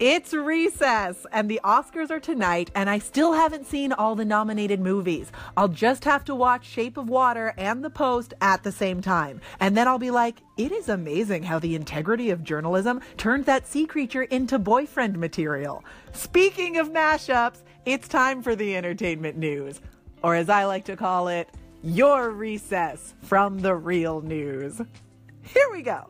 It's recess, and the Oscars are tonight, and I still haven't seen all the nominated movies. I'll just have to watch Shape of Water and The Post at the same time. And then I'll be like, it is amazing how the integrity of journalism turned that sea creature into boyfriend material. Speaking of mashups, it's time for the entertainment news. Or as I like to call it, your recess from the real news. Here we go.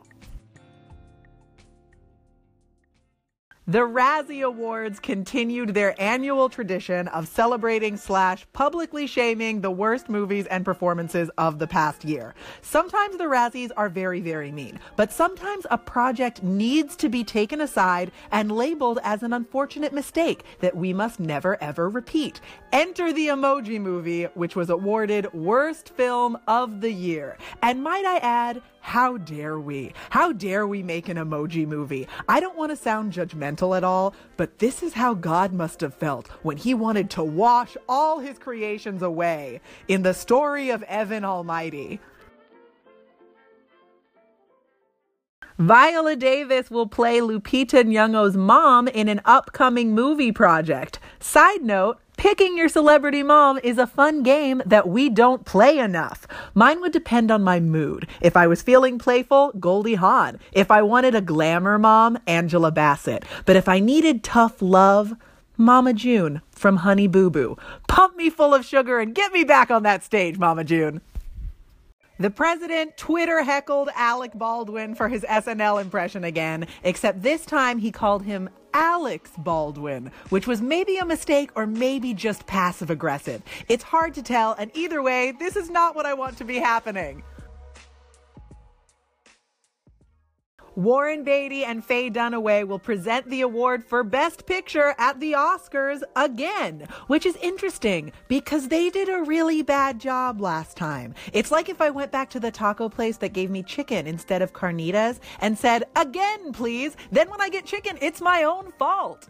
The Razzie Awards continued their annual tradition of celebrating slash publicly shaming the worst movies and performances of the past year. Sometimes the Razzies are very, very mean, but sometimes a project needs to be taken aside and labeled as an unfortunate mistake that we must never ever repeat. Enter the Emoji Movie, which was awarded Worst Film of the Year. And might I add, how dare we? How dare we make an emoji movie? I don't want to sound judgmental at all, but this is how God must have felt when he wanted to wash all his creations away in the story of Evan Almighty. Viola Davis will play Lupita Nyong'o's mom in an upcoming movie project. Side note, Picking your celebrity mom is a fun game that we don't play enough. Mine would depend on my mood. If I was feeling playful, Goldie Hawn. If I wanted a glamour mom, Angela Bassett. But if I needed tough love, Mama June from Honey Boo Boo. Pump me full of sugar and get me back on that stage, Mama June. The president Twitter heckled Alec Baldwin for his SNL impression again, except this time he called him Alex Baldwin, which was maybe a mistake or maybe just passive aggressive. It's hard to tell, and either way, this is not what I want to be happening. Warren Beatty and Faye Dunaway will present the award for Best Picture at the Oscars again, which is interesting because they did a really bad job last time. It's like if I went back to the taco place that gave me chicken instead of carnitas and said, again, please. Then when I get chicken, it's my own fault.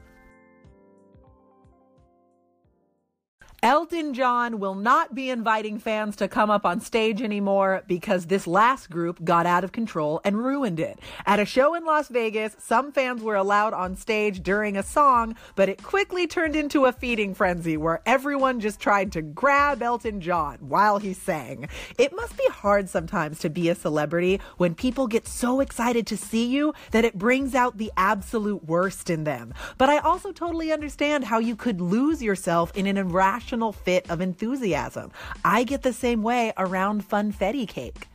Elton John will not be inviting fans to come up on stage anymore because this last group got out of control and ruined it. At a show in Las Vegas, some fans were allowed on stage during a song, but it quickly turned into a feeding frenzy where everyone just tried to grab Elton John while he sang. It must be hard sometimes to be a celebrity when people get so excited to see you that it brings out the absolute worst in them. But I also totally understand how you could lose yourself in an irrational fit of enthusiasm. I get the same way around funfetti cake.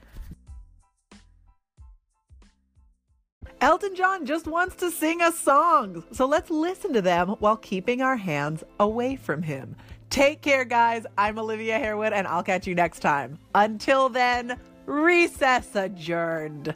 Elton John just wants to sing us songs, so let's listen to them while keeping our hands away from him. Take care, guys. I'm Olivia Harewood, and I'll catch you next time. Until then, recess adjourned.